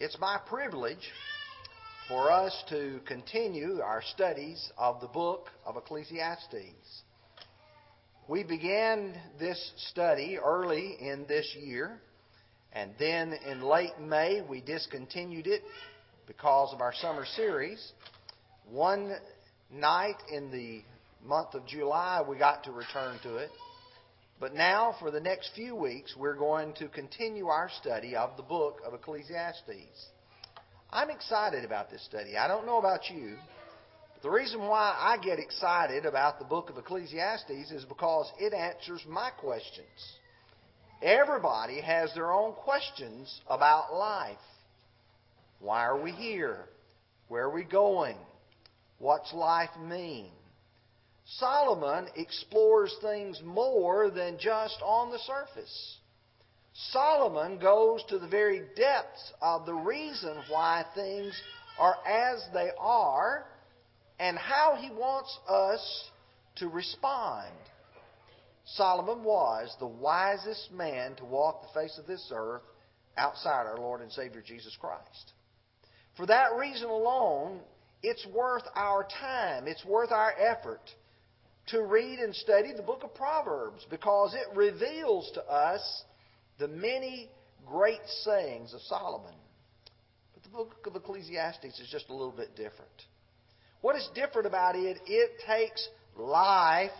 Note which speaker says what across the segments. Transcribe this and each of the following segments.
Speaker 1: It's my privilege for us to continue our studies of the book of Ecclesiastes. We began this study early in this year, and then in late May we discontinued it because of our summer series. One night in the month of July we got to return to it. But now, for the next few weeks, we're going to continue our study of the book of Ecclesiastes. I'm excited about this study. I don't know about you. But the reason why I get excited about the book of Ecclesiastes is because it answers my questions. Everybody has their own questions about life. Why are we here? Where are we going? What's life mean? Solomon explores things more than just on the surface. Solomon goes to the very depths of the reason why things are as they are and how he wants us to respond. Solomon was the wisest man to walk the face of this earth outside our Lord and Savior Jesus Christ. For that reason alone, it's worth our time, it's worth our effort to read and study the book of Proverbs because it reveals to us the many great sayings of Solomon. But the book of Ecclesiastes is just a little bit different. What is different about it, it takes life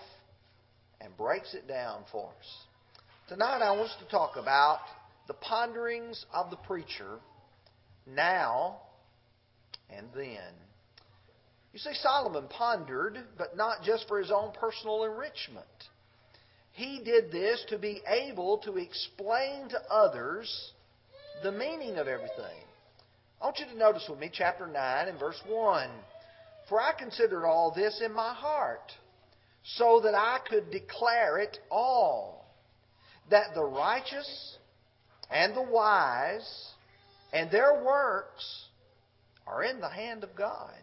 Speaker 1: and breaks it down for us. Tonight I want us to talk about the ponderings of the preacher now and then. You see, Solomon pondered, but not just for his own personal enrichment. He did this to be able to explain to others the meaning of everything. I want you to notice with me chapter 9 and verse 1. For I considered all this in my heart, so that I could declare it all, that the righteous and the wise and their works are in the hand of God.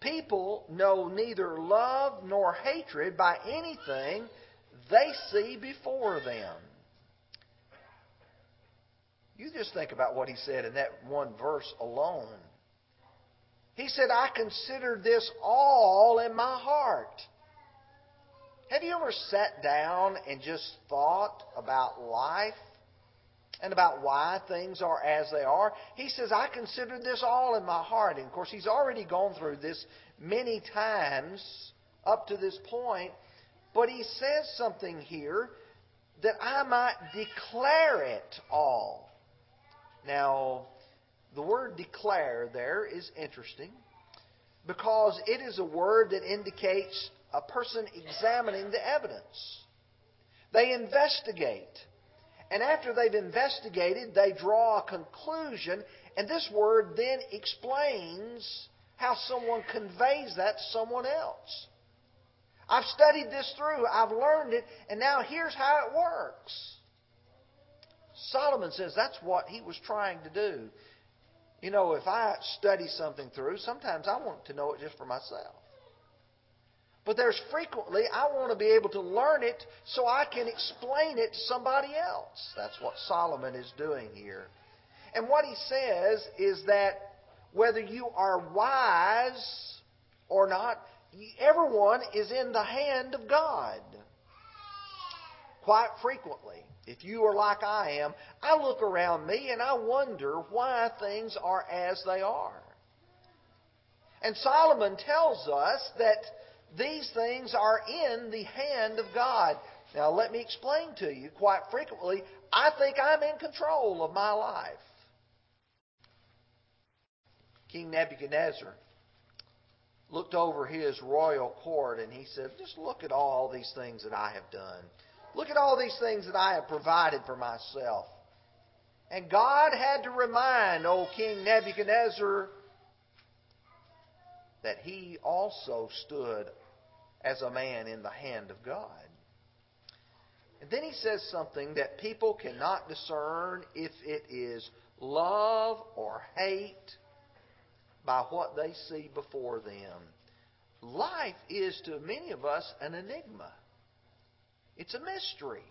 Speaker 1: People know neither love nor hatred by anything they see before them. You just think about what he said in that one verse alone. He said, I considered this all in my heart. Have you ever sat down and just thought about life? And about why things are as they are. He says, I considered this all in my heart. And of course, he's already gone through this many times up to this point. But he says something here that I might declare it all. Now, the word declare there is interesting because it is a word that indicates a person examining the evidence. They investigate. And after they've investigated, they draw a conclusion, and this word then explains how someone conveys that to someone else. I've studied this through, I've learned it, and now here's how it works. Solomon says that's what he was trying to do. You know, if I study something through, sometimes I want to know it just for myself. But there's frequently, I want to be able to learn it so I can explain it to somebody else. That's what Solomon is doing here. And what he says is that whether you are wise or not, everyone is in the hand of God. Quite frequently, if you are like I am, I look around me and I wonder why things are as they are. And Solomon tells us that these things are in the hand of God. Now, let me explain to you. Quite frequently, I think I'm in control of my life. King Nebuchadnezzar looked over his royal court and he said, Just look at all these things that I have done. Look at all these things that I have provided for myself. And God had to remind old King Nebuchadnezzar that he also stood as a man in the hand of God. And then he says something that people cannot discern if it is love or hate by what they see before them. Life is to many of us an enigma. It's a mystery.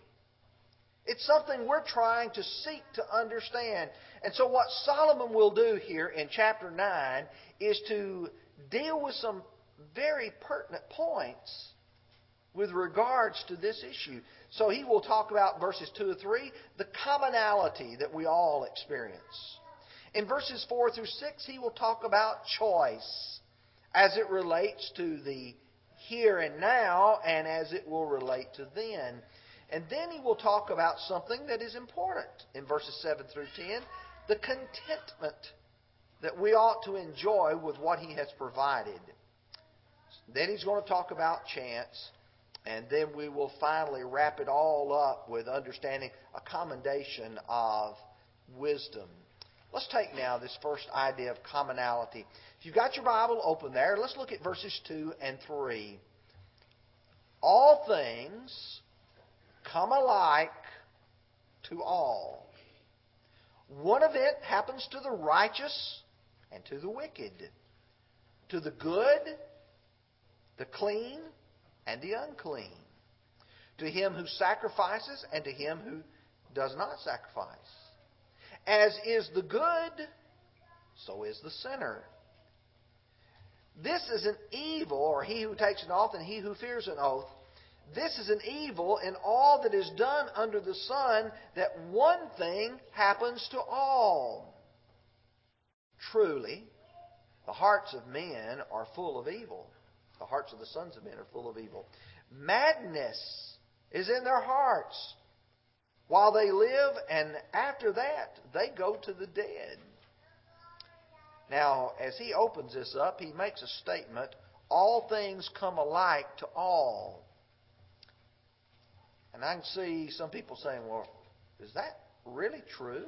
Speaker 1: It's something we're trying to seek to understand. And so, what Solomon will do here in chapter 9 is to deal with some very pertinent points with regards to this issue. So, he will talk about verses 2 and 3, the commonality that we all experience. In verses 4 through 6, he will talk about choice as it relates to the here and now and as it will relate to then. And then he will talk about something that is important in verses 7 through 10 the contentment that we ought to enjoy with what he has provided. Then he's going to talk about chance, and then we will finally wrap it all up with understanding a commendation of wisdom. Let's take now this first idea of commonality. If you've got your Bible open there, let's look at verses 2 and 3. All things come alike to all. One event happens to the righteous and to the wicked, to the good, the clean, and the unclean, to him who sacrifices and to him who does not sacrifice. As is the good, so is the sinner. This is an evil, or he who takes an oath and he who fears an oath. This is an evil in all that is done under the sun, that one thing happens to all. Truly, the hearts of men are full of evil. The hearts of the sons of men are full of evil. Madness is in their hearts while they live, and after that, they go to the dead. Now, as he opens this up, he makes a statement all things come alike to all. And I can see some people saying, well, is that really true?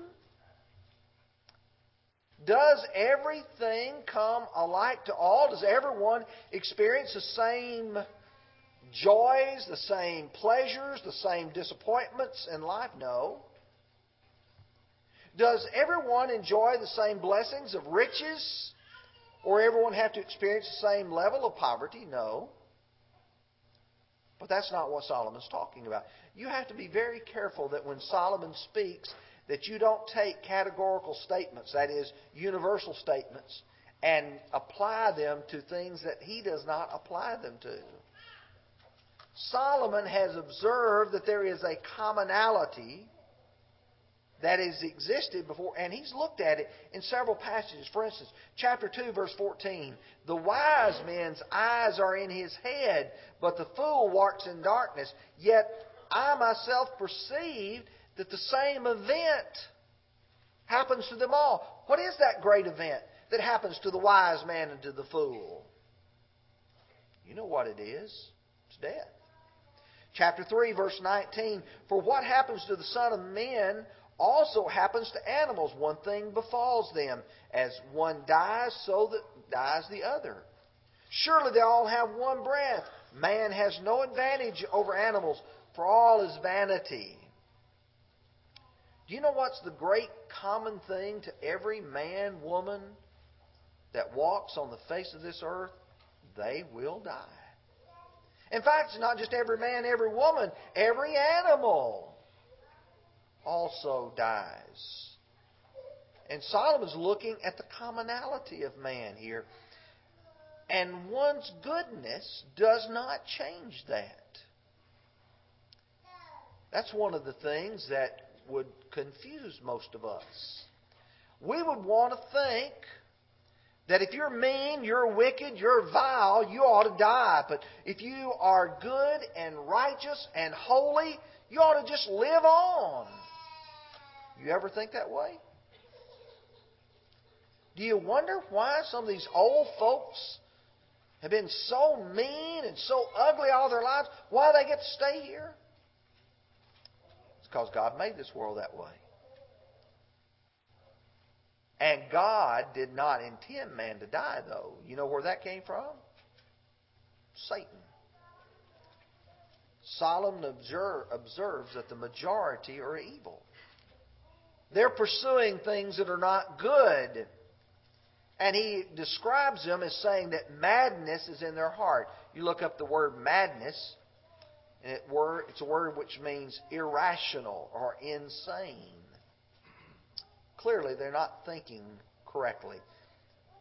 Speaker 1: Does everything come alike to all? Does everyone experience the same joys, the same pleasures, the same disappointments in life? No. Does everyone enjoy the same blessings of riches? Or everyone have to experience the same level of poverty? No. But that's not what Solomon's talking about. You have to be very careful that when Solomon speaks, that you don't take categorical statements, that is, universal statements, and apply them to things that he does not apply them to. Solomon has observed that there is a commonality that has existed before, and he's looked at it in several passages. For instance, chapter 2, verse 14 The wise man's eyes are in his head, but the fool walks in darkness. Yet I myself perceived that the same event happens to them all. What is that great event that happens to the wise man and to the fool? You know what it is it's death. Chapter 3, verse 19 For what happens to the Son of Man also happens to animals. One thing befalls them. As one dies, so that dies the other. Surely they all have one breath. Man has no advantage over animals, for all is vanity. Do you know what's the great common thing to every man, woman that walks on the face of this earth? They will die. In fact, it's not just every man, every woman, every animal also dies. And Solomon's looking at the commonality of man here. And one's goodness does not change that. That's one of the things that would confuse most of us. We would want to think that if you're mean, you're wicked, you're vile, you ought to die. But if you are good and righteous and holy, you ought to just live on. You ever think that way? Do you wonder why some of these old folks have been so mean and so ugly all their lives? Why do they get to stay here? Because God made this world that way. And God did not intend man to die, though. You know where that came from? Satan. Solomon observe, observes that the majority are evil. They're pursuing things that are not good. And he describes them as saying that madness is in their heart. You look up the word madness, And it word, it's a word which means irrational or insane. Clearly, they're not thinking correctly.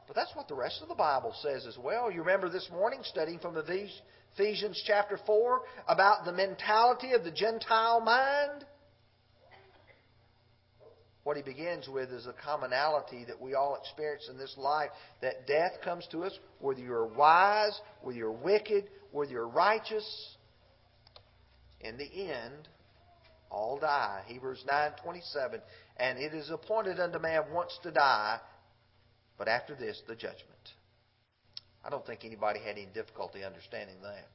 Speaker 1: But that's what the rest of the Bible says as well. You remember this morning studying from Ephesians chapter 4 about the mentality of the Gentile mind? What he begins with is a commonality that we all experience in this life that death comes to us, whether you're wise, whether you're wicked, whether you're righteous. In the end, all die. Hebrews 9:27, and it is appointed unto man once to die, but after this the judgment. I don't think anybody had any difficulty understanding that.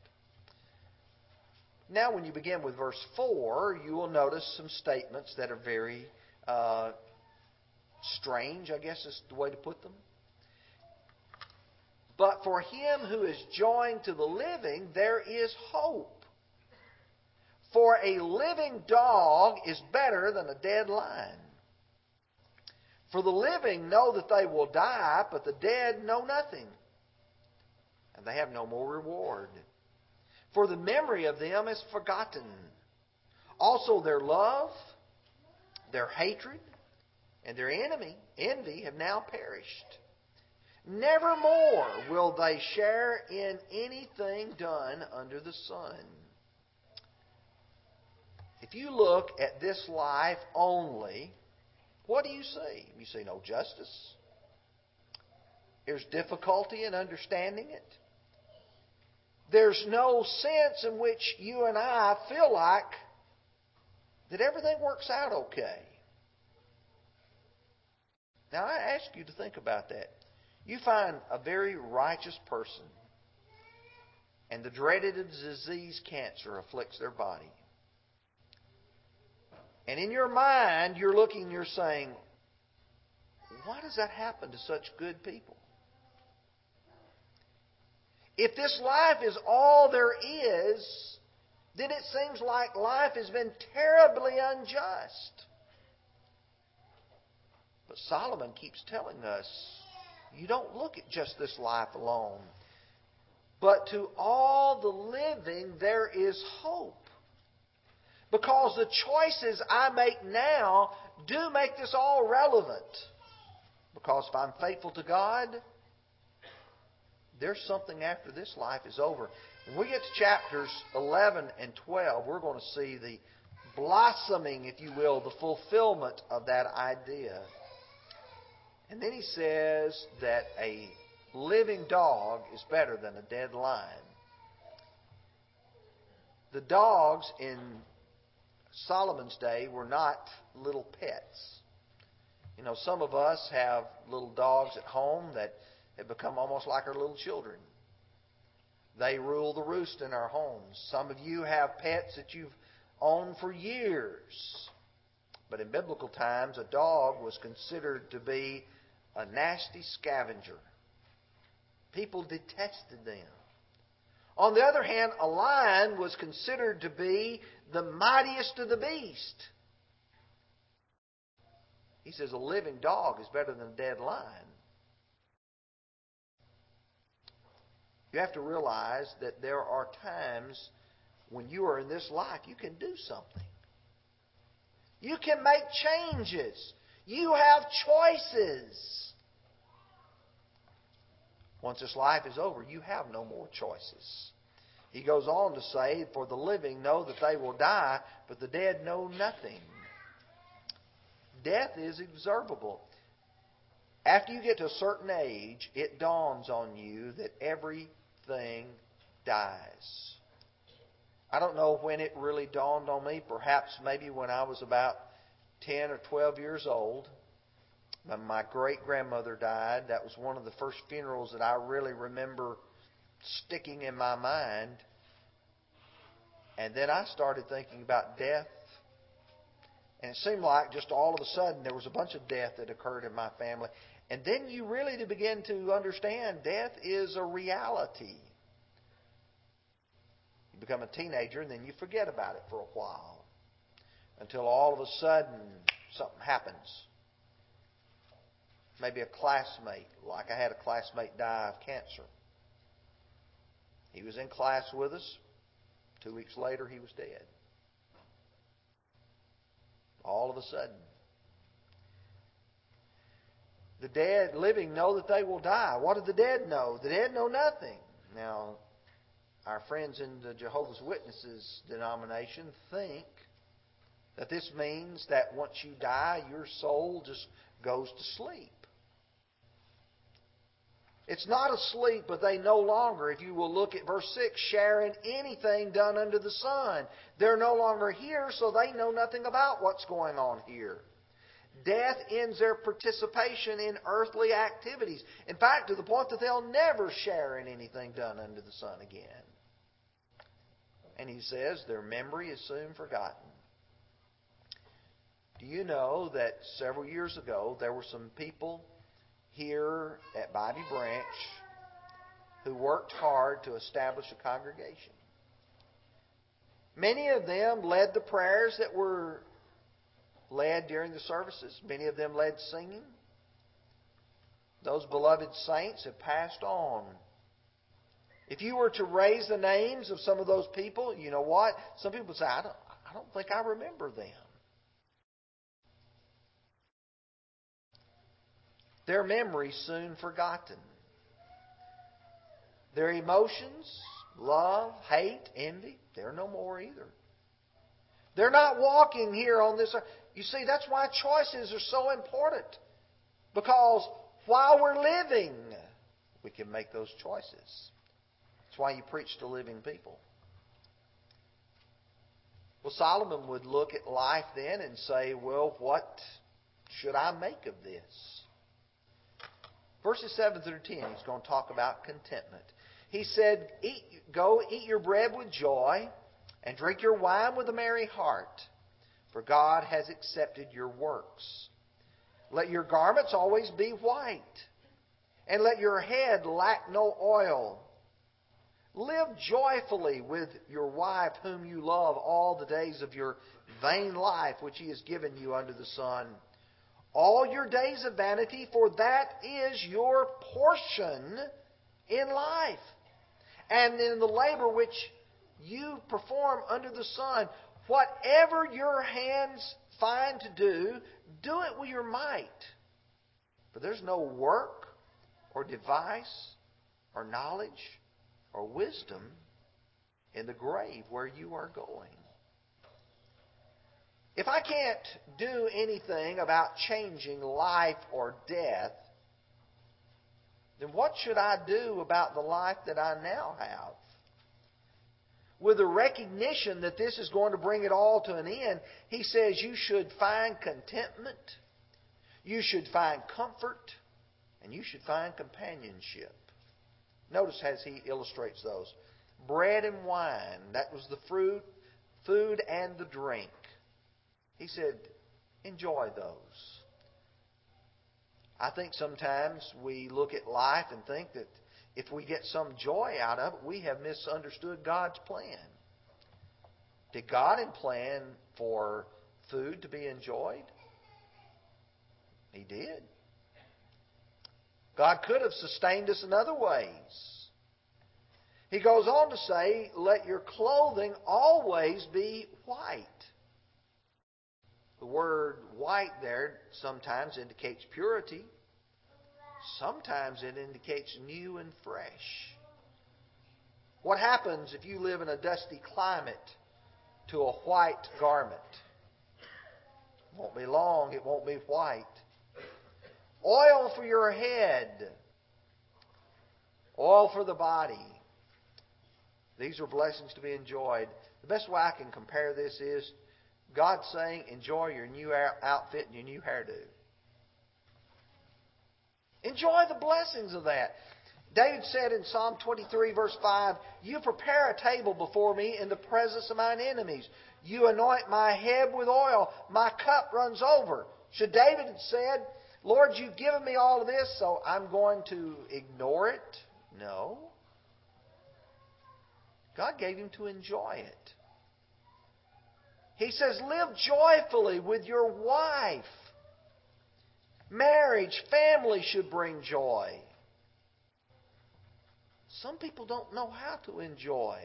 Speaker 1: Now, when you begin with verse 4, you will notice some statements that are very uh, strange, I guess is the way to put them. But for him who is joined to the living, there is hope. For a living dog is better than a dead lion. For the living know that they will die, but the dead know nothing, and they have no more reward. For the memory of them is forgotten. Also their love their hatred and their enemy, envy, have now perished. Nevermore will they share in anything done under the sun. If you look at this life only, what do you see? You see no justice. There's difficulty in understanding it. There's no sense in which you and I feel like that everything works out okay. Now, I ask you to think about that. You find a very righteous person, and the dreaded disease cancer afflicts their body. And in your mind, you're looking, you're saying, why does that happen to such good people? If this life is all there is, then it seems like life has been terribly unjust. But Solomon keeps telling us you don't look at just this life alone, but to all the living there is hope. Because the choices I make now do make this all relevant. Because if I'm faithful to God, there's something after this life is over. When we get to chapters 11 and 12, we're going to see the blossoming, if you will, the fulfillment of that idea. And then he says that a living dog is better than a dead lion. The dogs in Solomon's day were not little pets. You know, some of us have little dogs at home that have become almost like our little children. They rule the roost in our homes. Some of you have pets that you've owned for years. But in biblical times, a dog was considered to be a nasty scavenger. People detested them. On the other hand, a lion was considered to be the mightiest of the beast. He says a living dog is better than a dead lion. You have to realize that there are times when you are in this life, you can do something. You can make changes. You have choices. Once this life is over, you have no more choices. He goes on to say, For the living know that they will die, but the dead know nothing. Death is observable. After you get to a certain age, it dawns on you that everything dies. I don't know when it really dawned on me. Perhaps maybe when I was about 10 or 12 years old. My great grandmother died, that was one of the first funerals that I really remember sticking in my mind. And then I started thinking about death. And it seemed like just all of a sudden there was a bunch of death that occurred in my family. And then you really begin to understand death is a reality. You become a teenager and then you forget about it for a while. Until all of a sudden something happens. Maybe a classmate, like I had a classmate die of cancer. He was in class with us, Two weeks later, he was dead. All of a sudden. The dead living know that they will die. What do the dead know? The dead know nothing. Now, our friends in the Jehovah's Witnesses denomination think that this means that once you die, your soul just goes to sleep. It's not asleep, but they no longer, if you will look at verse 6, share in anything done under the sun. They're no longer here, so they know nothing about what's going on here. Death ends their participation in earthly activities. In fact, to the point that they'll never share in anything done under the sun again. And he says their memory is soon forgotten. Do you know that several years ago there were some people here at Bobby Branch who worked hard to establish a congregation? Many of them led the prayers that were led during the services. Many of them led singing. Those beloved saints have passed on. If you were to raise the names of some of those people, you know what? Some people say, I don't, I don't think I remember them. Their memory soon forgotten. Their emotions, love, hate, envy, they're no more either. They're not walking here on this earth. You see, that's why choices are so important. Because while we're living, we can make those choices. That's why you preach to living people. Well, Solomon would look at life then and say, well, what should I make of this? Verses 7 through 10, he's going to talk about contentment. He said, eat, Go eat your bread with joy and drink your wine with a merry heart, for God has accepted your works. Let your garments always be white, and let your head lack no oil. Live joyfully with your wife, whom you love, all the days of your vain life, which He has given you under the sun. All your days of vanity, for that is your portion in life. And in the labor which you perform under the sun. Whatever your hands find to do, do it with your might. For there's no work or device or knowledge or wisdom in the grave where you are going. If I can't do anything about changing life or death, then what should I do about the life that I now have? with a recognition that this is going to bring it all to an end, he says you should find contentment, you should find comfort, and you should find companionship. Notice as he illustrates those. Bread and wine, that was the fruit, food and the drink. He said, enjoy those. I think sometimes we look at life and think that if we get some joy out of it, we have misunderstood God's plan. Did God plan for food to be enjoyed? He did. God could have sustained us in other ways. He goes on to say, Let your clothing always be white. The word white there sometimes indicates purity. Sometimes it indicates new and fresh. What happens if you live in a dusty climate to a white garment? It won't be long, it won't be white. Oil for your head, oil for the body. These are blessings to be enjoyed. The best way I can compare this is God saying, enjoy your new outfit and your new hairdo. Enjoy the blessings of that. David said in Psalm 23, verse 5, You prepare a table before me in the presence of mine enemies. You anoint my head with oil. My cup runs over. Should David have said, Lord, you've given me all of this, so I'm going to ignore it? No. God gave him to enjoy it. He says, Live joyfully with your wife. Marriage, family should bring joy. Some people don't know how to enjoy.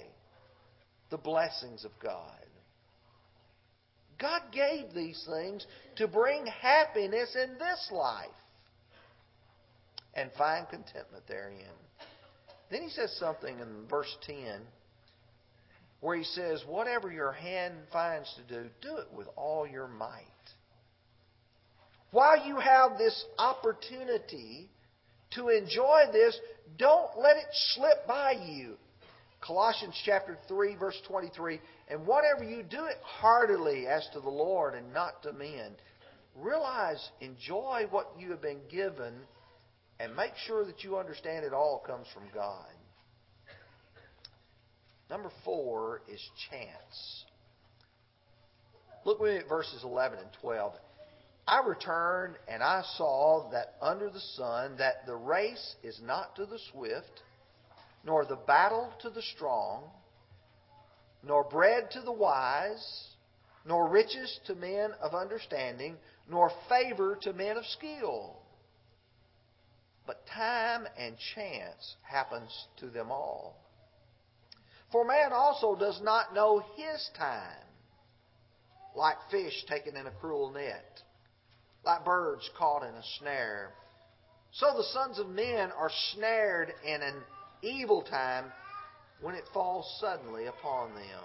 Speaker 1: the blessings of God. God gave these things to bring happiness in this life and find contentment therein. Then he says something in verse 10 where he says, Whatever your hand finds to do, do it with all your might. While you have this opportunity to enjoy this, don't let it slip by you. Colossians chapter 3 verse 23, and whatever you do it heartily as to the Lord and not to men. Realize, enjoy what you have been given and make sure that you understand it all comes from God. Number four is chance. Look with me at verses 11 and 12. I returned and I saw that under the sun that the race is not to the swift, nor the battle to the strong, nor bread to the wise, nor riches to men of understanding, nor favor to men of skill. But time and chance happens to them all. For man also does not know his time, like fish taken in a cruel net like birds caught in a snare. So the sons of men are snared in an evil time when it falls suddenly upon them.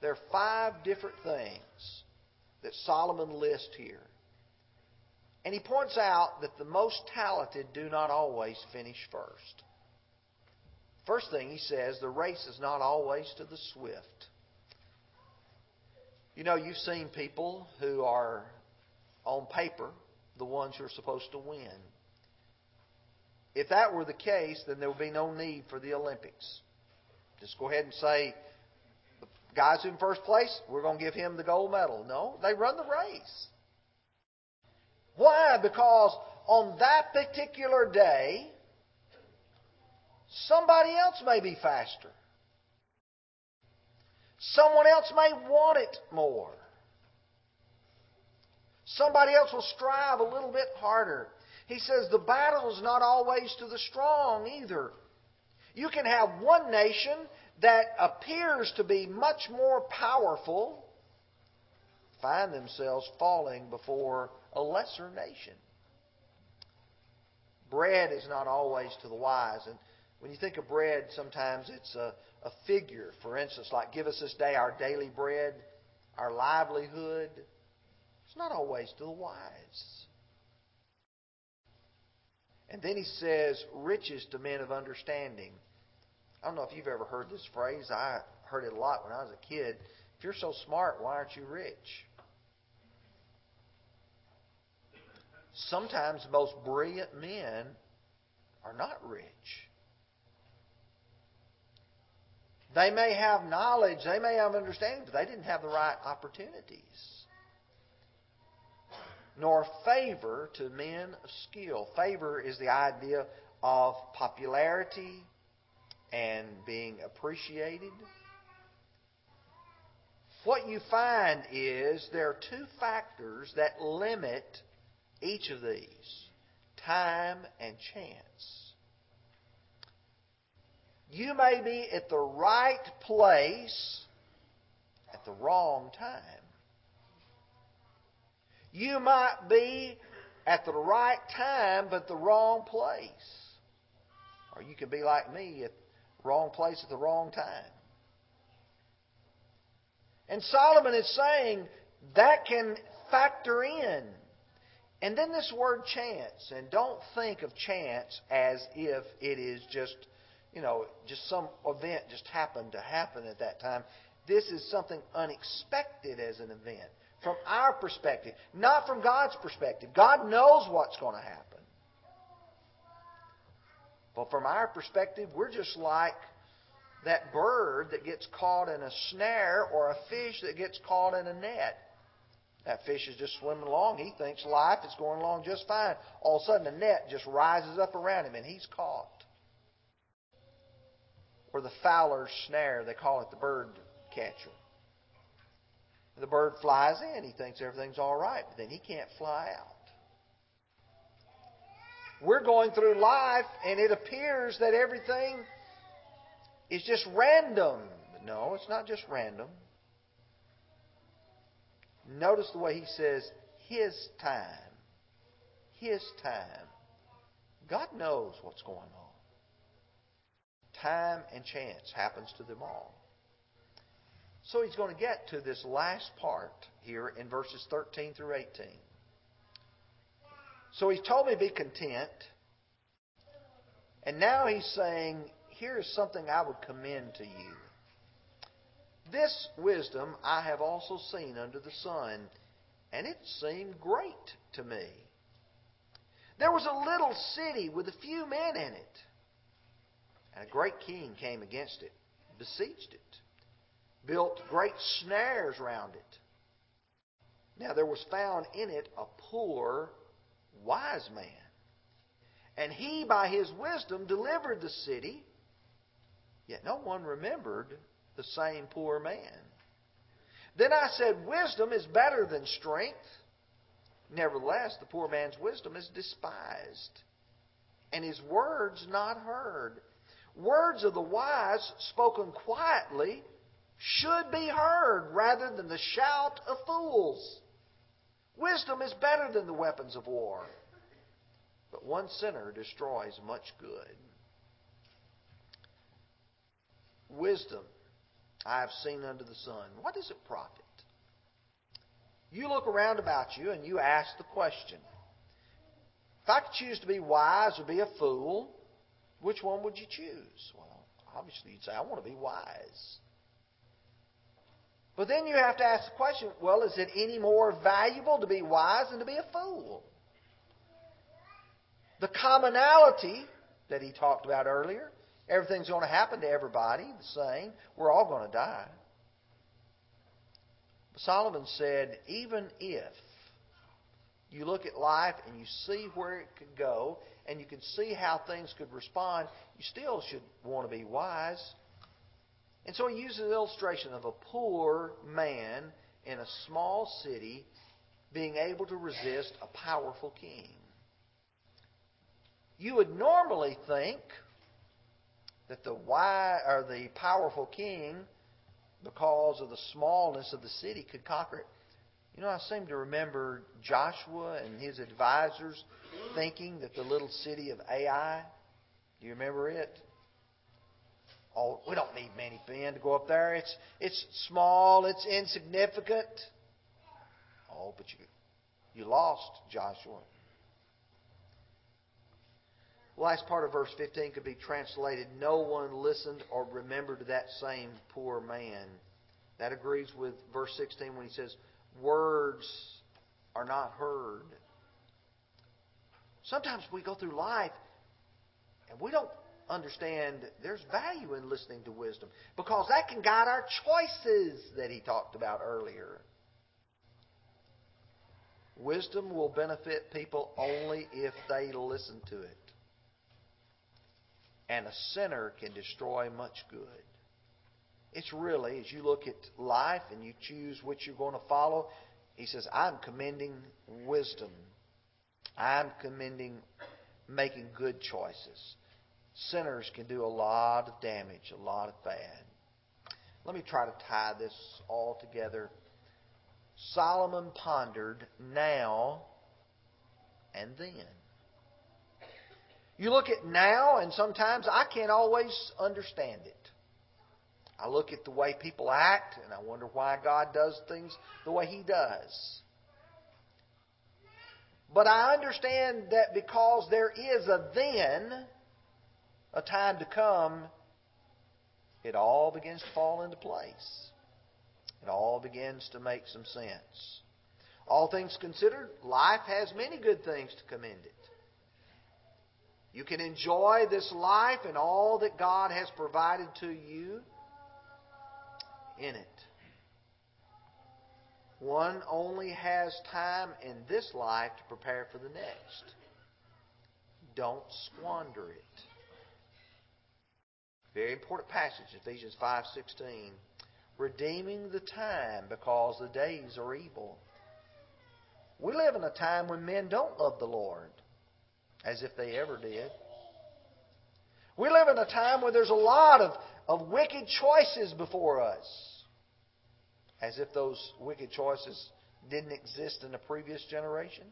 Speaker 1: There are five different things that Solomon lists here. And he points out that the most talented do not always finish first. First thing he says, the race is not always to the swift. You know, you've seen people who are, on paper, the ones who are supposed to win. If that were the case, then there would be no need for the Olympics. Just go ahead and say, the guy's in first place, we're going to give him the gold medal. No, they run the race. Why? Because on that particular day, somebody else may be faster. Someone else may want it more. Somebody else will strive a little bit harder. He says the battle is not always to the strong either. You can have one nation that appears to be much more powerful find themselves falling before a lesser nation. Bread is not always to the wise. And when you think of bread, sometimes it's a, a figure. For instance, like give us this day our daily bread, our livelihood. It's not always to the wise. And then he says, riches to men of understanding. I don't know if you've ever heard this phrase. I heard it a lot when I was a kid. If you're so smart, why aren't you rich? Sometimes the most brilliant men are not rich. They may have knowledge, they may have understanding, but they didn't have the right opportunities. Nor favor to men of skill. Favor is the idea of popularity and being appreciated. What you find is there are two factors that limit each of these time and chance. You may be at the right place at the wrong time. You might be at the right time but the wrong place. Or you could be like me at the wrong place at the wrong time. And Solomon is saying that can factor in. And then this word chance, and don't think of chance as if it is just you know, just some event just happened to happen at that time. This is something unexpected as an event from our perspective, not from God's perspective. God knows what's going to happen. But from our perspective, we're just like that bird that gets caught in a snare or a fish that gets caught in a net. That fish is just swimming along. He thinks life is going along just fine. All of a sudden, the net just rises up around him and he's caught or the fowler's snare. They call it the bird catcher. The bird flies in. He thinks everything's all right, but then he can't fly out. We're going through life, and it appears that everything is just random. No, it's not just random. Notice the way he says, His time. His time. God knows what's going on. Time and chance happens to them all. So he's going to get to this last part here in verses 13 through 18. So he's told me to be content. And now he's saying, here is something I would commend to you. This wisdom I have also seen under the sun, and it seemed great to me. There was a little city with a few men in it, and a great king came against it, besieged it, built great snares round it. Now there was found in it a poor, wise man, and he by his wisdom delivered the city, yet no one remembered the same poor man. Then I said, Wisdom is better than strength. Nevertheless, the poor man's wisdom is despised, and his words not heard. Words of the wise, spoken quietly, should be heard rather than the shout of fools. Wisdom is better than the weapons of war, but one sinner destroys much good. Wisdom I have seen under the sun. What does it profit? You look around about you and you ask the question if I could choose to be wise or be a fool, which one would you choose? Well, obviously you'd say, I want to be wise. But then you have to ask the question well, is it any more valuable to be wise than to be a fool? The commonality that he talked about earlier Everything's going to happen to everybody the same. We're all going to die. Solomon said, even if you look at life and you see where it could go and you can see how things could respond, you still should want to be wise. And so he uses the illustration of a poor man in a small city being able to resist a powerful king. You would normally think that the wise or the powerful king, because of the smallness of the city, could conquer it. You know, I seem to remember Joshua and his advisors thinking that the little city of Ai, do you remember it? Oh, we don't need many men to go up there. It's it's small, it's insignificant. Oh, but you you lost, Joshua. The last part of verse 15 could be translated, No one listened or remembered that same poor man. That agrees with verse 16 when he says, Words are not heard. Sometimes we go through life and we don't understand there's value in listening to wisdom because that can guide our choices that he talked about earlier. Wisdom will benefit people only if they listen to it and a sinner can destroy much good. It's really, as you look at life and you choose which you're going to follow, he says, I'm commending wisdom. I'm commending making good choices. Sinners can do a lot of damage, a lot of bad. Let me try to tie this all together. Solomon pondered now and then. You look at now, and sometimes I can't always understand it. I look at the way people act, and I wonder why God does things the way He does. But I understand that because there is a then, a time to come, it all begins to fall into place. It all begins to make some sense. All things considered, life has many good things to commend it. You can enjoy this life and all that God has provided to you in it. One only has time in this life to prepare for the next. Don't squander it. Very important passage, Ephesians 5:16. Redeeming the time because the days are evil. We live in a time when men don't love the Lord as if they ever did. We live in a time where there's a lot of of wicked choices before us. As if those wicked choices didn't exist in the previous generation.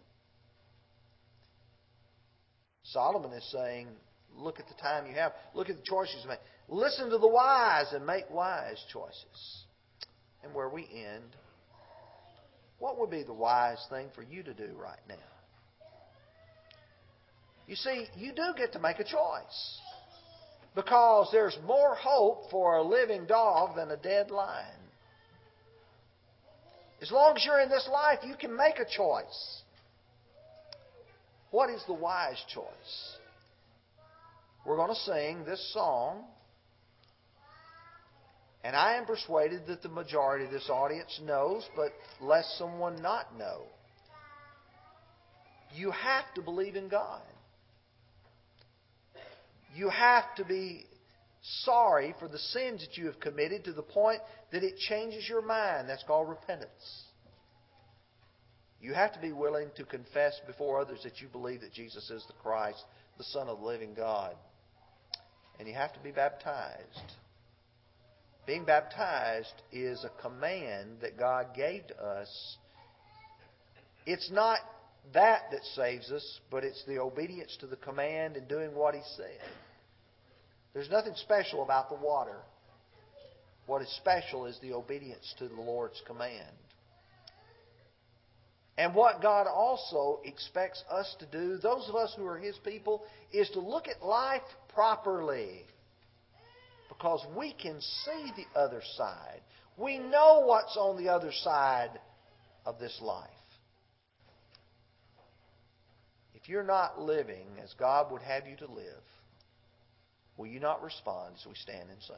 Speaker 1: Solomon is saying, look at the time you have. Look at the choices you make. Listen to the wise and make wise choices. And where we end, what would be the wise thing for you to do right now? You see, you do get to make a choice. Because there's more hope for a living dog than a dead lion. As long as you're in this life, you can make a choice. What is the wise choice? We're going to sing this song. And I am persuaded that the majority of this audience knows, but lest someone not know. You have to believe in God. You have to be sorry for the sins that you have committed to the point that it changes your mind. That's called repentance. You have to be willing to confess before others that you believe that Jesus is the Christ, the Son of the living God. And you have to be baptized. Being baptized is a command that God gave to us. It's not that that saves us, but it's the obedience to the command and doing what He said. There's nothing special about the water. What is special is the obedience to the Lord's command. And what God also expects us to do, those of us who are His people, is to look at life properly. Because we can see the other side. We know what's on the other side of this life. If you're not living as God would have you to live, will you not respond as we stand and sing?